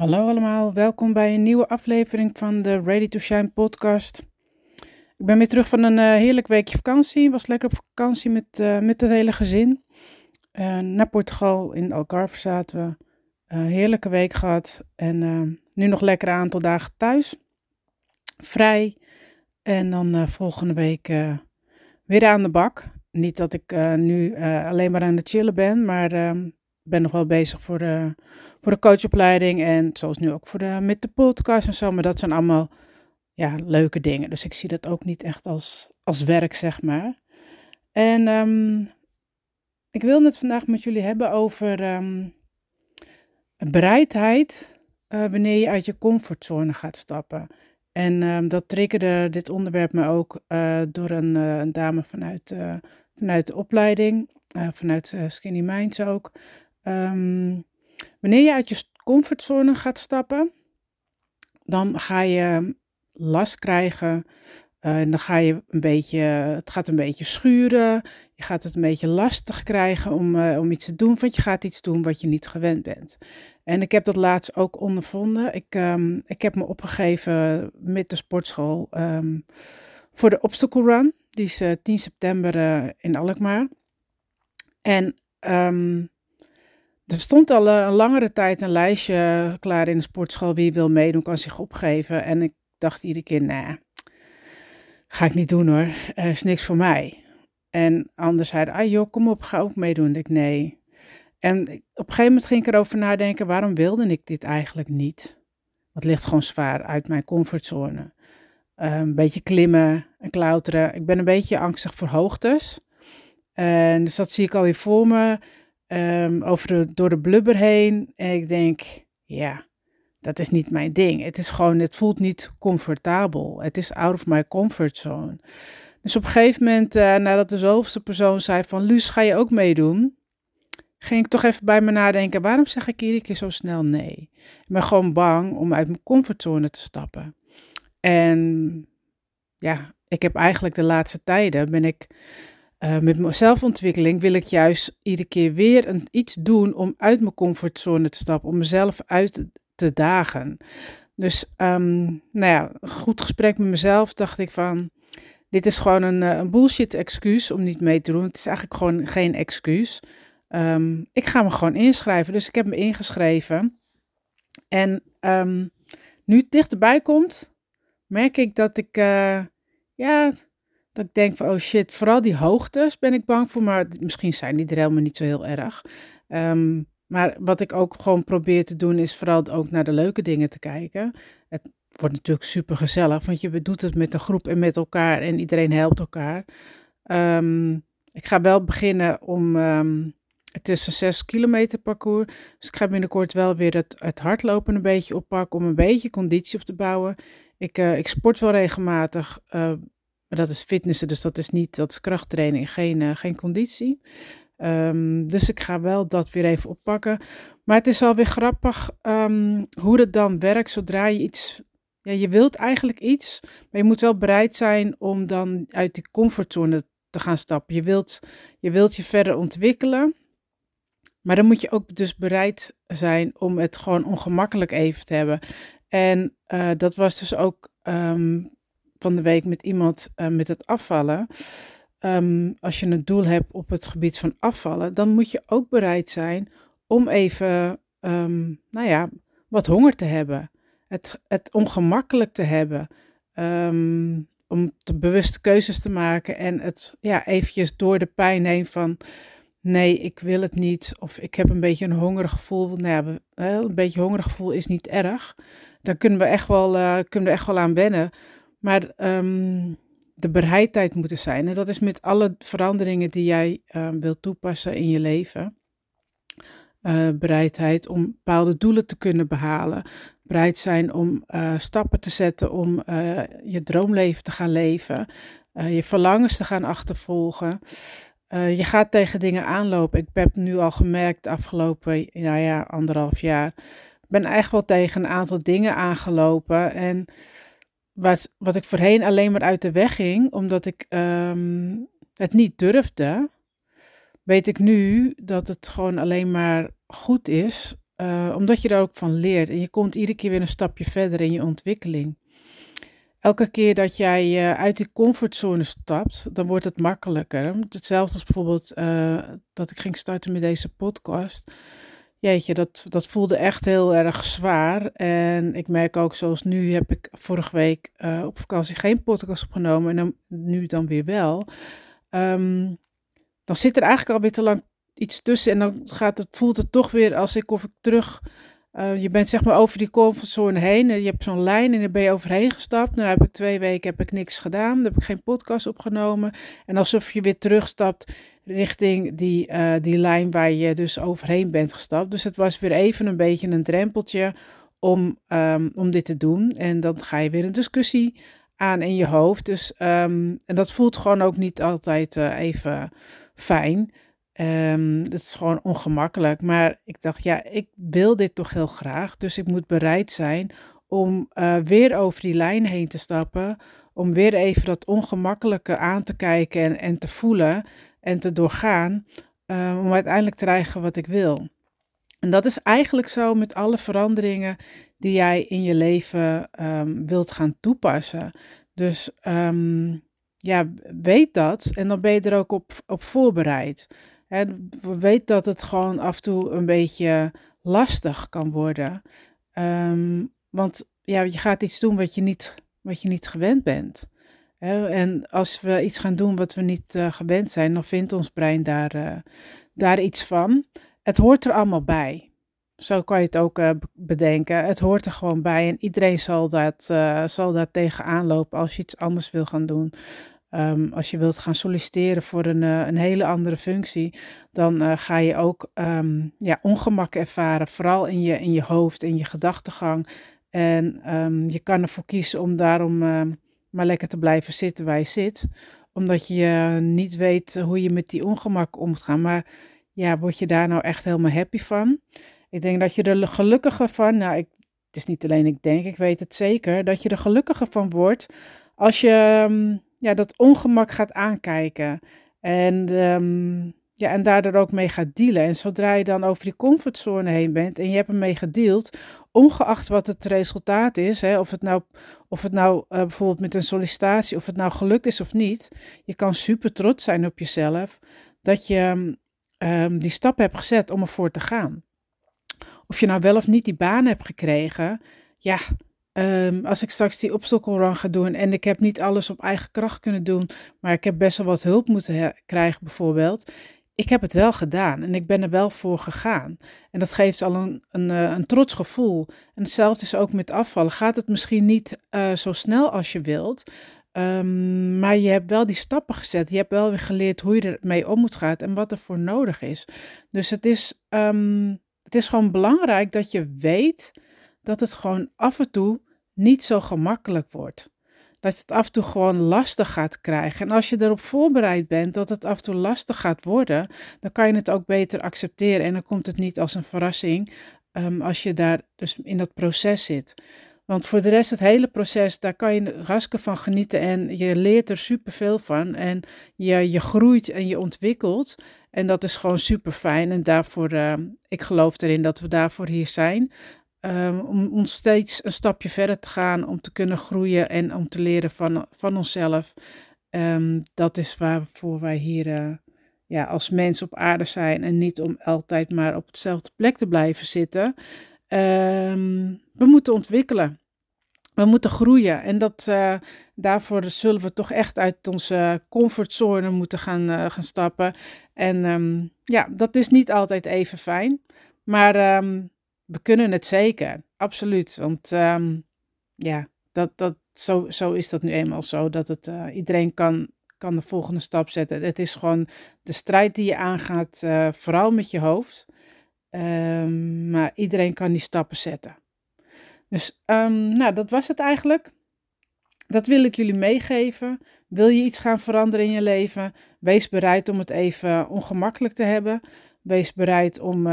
Hallo allemaal, welkom bij een nieuwe aflevering van de Ready to Shine podcast. Ik ben weer terug van een uh, heerlijk weekje vakantie. Was lekker op vakantie met, uh, met het hele gezin. Uh, naar Portugal, in Algarve zaten we. Heerlijke week gehad en nu nog lekker een aantal dagen thuis. Vrij en dan volgende week weer aan de bak. Niet dat ik nu alleen maar aan het chillen ben, maar ehm, ben nog wel bezig voor de, voor de coachopleiding en zoals nu ook voor de, met de podcast en zo. Maar dat zijn allemaal ja, leuke dingen. Dus ik zie dat ook niet echt als, als werk, zeg maar. En um, ik wil het vandaag met jullie hebben over um, bereidheid uh, wanneer je uit je comfortzone gaat stappen. En um, dat triggerde dit onderwerp me ook uh, door een, uh, een, dame vanuit, vanuit de opleiding, vanuit Skinny Minds ook. Um, wanneer je uit je comfortzone gaat stappen, dan ga je last krijgen. En dan ga je een beetje, het gaat een beetje schuren. Je gaat het een beetje lastig krijgen om, uh, om iets te doen, want je gaat iets doen wat je niet gewend bent. En ik heb dat laatst ook ondervonden. Ik, um, ik heb me opgegeven met de sportschool um, voor de Obstacle Run. Die is uh, 10 september in Alkmaar. En er stond al een langere tijd een lijstje klaar in de sportschool. Wie wil meedoen, kan zich opgeven. En ik dacht iedere keer, nee, ga ik niet doen hoor. Uh, is niks voor mij. En anders zeiden, ah joh, kom op, ga ook meedoen. ik, nee. En op een gegeven moment ging ik erover nadenken, waarom wilde ik dit eigenlijk niet? Dat ligt gewoon zwaar uit mijn comfortzone. Een beetje klimmen en klauteren. Ik ben een beetje angstig voor hoogtes. En dus dat zie ik alweer voor me um, over door de blubber heen. En ik denk, ja, dat is niet mijn ding. Het is gewoon, het voelt niet comfortabel. Het is out of my comfort zone. Dus op een gegeven moment, uh, nadat de zoveelste persoon zei van, Luus, ga je ook meedoen? Ging ik toch even bij me nadenken, waarom zeg ik iedere keer zo snel nee? Ik ben gewoon bang om uit mijn comfortzone te stappen. En ja, ik heb eigenlijk de laatste tijden, ben ik uh, met mijn zelfontwikkeling wil ik juist iedere keer weer een, iets doen om uit mijn comfortzone te stappen, om mezelf uit te dagen. Dus, um, nou ja, goed gesprek met mezelf dacht ik van, dit is gewoon een, eh, een bullshit excuus om niet mee te doen. Het is eigenlijk gewoon geen excuus. Um, ik ga me gewoon inschrijven. Dus ik heb me ingeschreven. En um, nu het dichterbij komt, merk ik dat ik, uh, ja, dat ik denk van, oh shit, vooral die hoogtes ben ik bang voor. Maar misschien zijn die er helemaal niet zo heel erg. Um, maar wat ik ook gewoon probeer te doen, is vooral ook naar de leuke dingen te kijken. Het wordt natuurlijk super gezellig, want je doet het met een groep en met elkaar en iedereen helpt elkaar. Um, ik ga wel beginnen om. Um, het is een 6 kilometer parcours. Dus ik ga binnenkort wel weer het, het hardlopen een beetje oppakken. Om een beetje conditie op te bouwen. Ik, uh, ik sport wel regelmatig. Uh, maar dat is fitnessen, dus dat is niet, dat is krachttraining, geen, uh, geen conditie. Um, dus ik ga wel dat weer even oppakken. Maar het is wel weer grappig um, hoe het dan werkt zodra je iets. Ja, je wilt eigenlijk iets, maar je moet wel bereid zijn om dan uit die comfortzone te gaan stappen. Je wilt je, wilt je verder ontwikkelen. Maar dan moet je ook dus bereid zijn om het gewoon ongemakkelijk even te hebben. En uh, dat was dus ook um, van de week met iemand uh, met het afvallen. Um, als je een doel hebt op het gebied van afvallen, dan moet je ook bereid zijn om even, um, nou ja, wat honger te hebben. Het, het ongemakkelijk te hebben. Um, om te bewuste keuzes te maken en het ja, eventjes door de pijn heen van nee, ik wil het niet. Of ik heb een beetje een hongerig gevoel. Nou ja, een beetje hongerig gevoel is niet erg. Daar kunnen we echt wel, uh, kunnen we echt wel aan wennen. Maar um, de bereidheid moet er zijn. En dat is met alle veranderingen die jij uh, wilt toepassen in je leven. Uh, bereidheid om bepaalde doelen te kunnen behalen. Bereid zijn om uh, stappen te zetten om je droomleven te gaan leven. je verlangens te gaan achtervolgen. je gaat tegen dingen aanlopen. Ik heb nu al gemerkt afgelopen nou ja, anderhalf jaar. Ik ben eigenlijk wel tegen een aantal dingen aangelopen. En wat, wat ik voorheen alleen maar uit de weg ging, omdat ik um, het niet durfde, weet ik nu dat het gewoon alleen maar goed is uh, omdat je daar ook van leert. En je komt iedere keer weer een stapje verder in je ontwikkeling. Elke keer dat jij uh, uit die comfortzone stapt, dan wordt het makkelijker. Hetzelfde als bijvoorbeeld uh, dat ik ging starten met deze podcast. Jeetje, dat, dat voelde echt heel erg zwaar. En ik merk ook, zoals nu heb ik vorige week op vakantie geen podcast opgenomen. En dan, nu dan weer wel. Um, dan zit er eigenlijk alweer te lang iets tussen. En dan gaat het, voelt het toch weer als ik of ik terug. Uh, je bent zeg maar over die comfortzone heen. En je hebt zo'n lijn en daar ben je overheen gestapt. Nou heb ik twee weken heb ik niks gedaan. Dan heb ik geen podcast opgenomen. En alsof je weer terugstapt richting die, uh, die lijn waar je dus overheen bent gestapt. Dus het was weer even een beetje een drempeltje om, um, om dit te doen. En dan ga je weer een discussie aan in je hoofd. Dus, um, en dat voelt gewoon ook niet altijd uh, even fijn. Um, dat is gewoon ongemakkelijk. Maar ik dacht, ja, ik wil dit toch heel graag. Dus ik moet bereid zijn om uh, weer over die lijn heen te stappen. Om weer even dat ongemakkelijke aan te kijken en, en te voelen en te doorgaan. Uh, om uiteindelijk te krijgen wat ik wil. En dat is eigenlijk zo met alle veranderingen die jij in je leven um, wilt gaan toepassen. Dus um, ja, weet dat en dan ben je er ook op, op voorbereid. Weet dat het gewoon af en toe een beetje lastig kan worden. Um, want ja, je gaat iets doen wat je niet, wat je niet gewend bent. En als we iets gaan doen wat we niet uh, gewend zijn, dan vindt ons brein daar, uh, daar iets van. Het hoort er allemaal bij. Zo kan je het ook uh, bedenken. Het hoort er gewoon bij en iedereen zal, dat, zal daar tegenaan lopen als je iets anders wil gaan doen. Um, als je wilt gaan solliciteren voor een, een hele andere functie, dan ga je ook um, ja, ongemak ervaren, vooral in je, in je hoofd, in je gedachtegang. En um, je kan ervoor kiezen om daarom maar lekker te blijven zitten waar je zit, omdat je niet weet hoe je met die ongemak om moet gaan. Maar ja, word je daar nou echt helemaal happy van? Ik denk dat je er gelukkiger van, nou, ik, het is niet alleen ik denk, ik weet het zeker, dat je er gelukkiger van wordt als je ja, dat ongemak gaat aankijken. En, um, ja, en daardoor ook mee gaat dealen. En zodra je dan over die comfortzone heen bent en je hebt ermee gedeeld, ongeacht wat het resultaat is, hè, of het nou, of het nou uh, bijvoorbeeld met een sollicitatie, of het nou gelukt is of niet, je kan super trots zijn op jezelf dat je um, die stap hebt gezet om ervoor te gaan. Of je nou wel of niet die baan hebt gekregen, ja, Um, als ik straks die obstacle ga doen en ik heb niet alles op eigen kracht kunnen doen, maar ik heb best wel wat hulp moeten krijgen bijvoorbeeld. Ik heb het wel gedaan en ik ben er wel voor gegaan. En dat geeft al een, een, eh, een trots gevoel. En hetzelfde is ook met afvallen. Gaat het misschien niet uh, zo snel als je wilt, um, maar je hebt wel die stappen gezet. Je hebt wel weer geleerd hoe je ermee om moet gaan en wat er voor nodig is. Dus het is, um, het is gewoon belangrijk dat je weet dat het gewoon af en toe niet zo gemakkelijk wordt. Dat je het af en toe gewoon lastig gaat krijgen. En als je erop voorbereid bent dat het af en toe lastig gaat worden, dan kan je het ook beter accepteren. En dan komt het niet als een verrassing um, als je daar dus in dat proces zit. Want voor de rest, het hele proces, daar kan je hartstikke van genieten en je leert er superveel van. En je, je groeit en je ontwikkelt. En dat is gewoon super fijn. En daarvoor, uh, ik geloof erin dat we daarvoor hier zijn. Um, om, om steeds een stapje verder te gaan, om te kunnen groeien en om te leren van, van onszelf. Um, dat is waarvoor wij hier uh, ja, als mens op aarde zijn en niet om altijd maar op hetzelfde plek te blijven zitten. Um, we moeten ontwikkelen. We moeten groeien en dat, uh, daarvoor zullen we toch echt uit onze comfortzone moeten gaan, uh, gaan stappen. En ja, dat is niet altijd even fijn, maar we kunnen het zeker, absoluut. Want um, ja, dat, dat, zo, zo is dat nu eenmaal zo. Dat het, uh, iedereen kan, kan de volgende stap zetten. Het is gewoon de strijd die je aangaat, uh, vooral met je hoofd. Um, maar iedereen kan die stappen zetten. Dus um, nou, dat was het eigenlijk. Dat wil ik jullie meegeven. Wil je iets gaan veranderen in je leven? Wees bereid om het even ongemakkelijk te hebben. Wees bereid om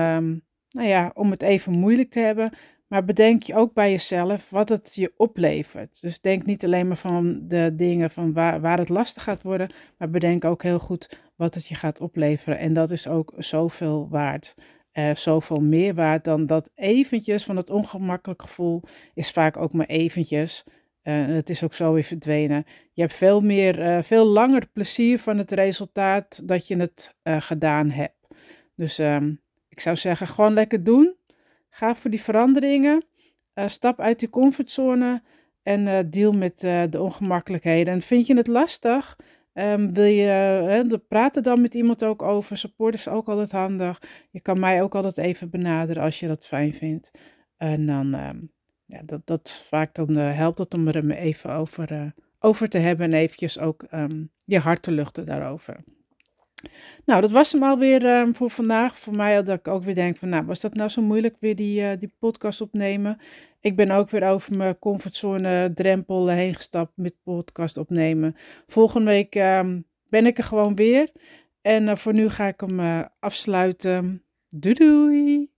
nou ja, om het even moeilijk te hebben. Maar bedenk je ook bij jezelf wat het je oplevert. Dus denk niet alleen maar van de dingen van waar, waar het lastig gaat worden, maar bedenk ook heel goed wat het je gaat opleveren. En dat is ook zoveel waard. uh, zoveel meer waard dan dat eventjes van het ongemakkelijk gevoel is vaak ook maar eventjes. Uh, het is ook zo weer verdwenen. Je hebt veel meer, uh, veel langer plezier van het resultaat dat je het gedaan hebt. Dus um, ik zou zeggen, gewoon lekker doen. Ga voor die veranderingen. stap uit die comfortzone en deal met de ongemakkelijkheden. En vind je het lastig? Um, wil je, hè, praten dan met iemand ook over. Support is ook altijd handig. Je kan mij ook altijd even benaderen als je dat fijn vindt. En dan, um, ja, dat, dat vaak dan helpt het om er even over, over te hebben en eventjes ook um, je hart te luchten daarover. Nou, dat was hem alweer um, voor vandaag. Voor mij dat ik ook weer denk van, nou, was dat nou zo moeilijk weer die, uh, die podcast opnemen? Ik ben ook weer over mijn comfortzone drempel heen gestapt met podcast opnemen. Volgende week um, ben ik er gewoon weer. En uh, voor nu ga ik hem uh, afsluiten. Doei doei!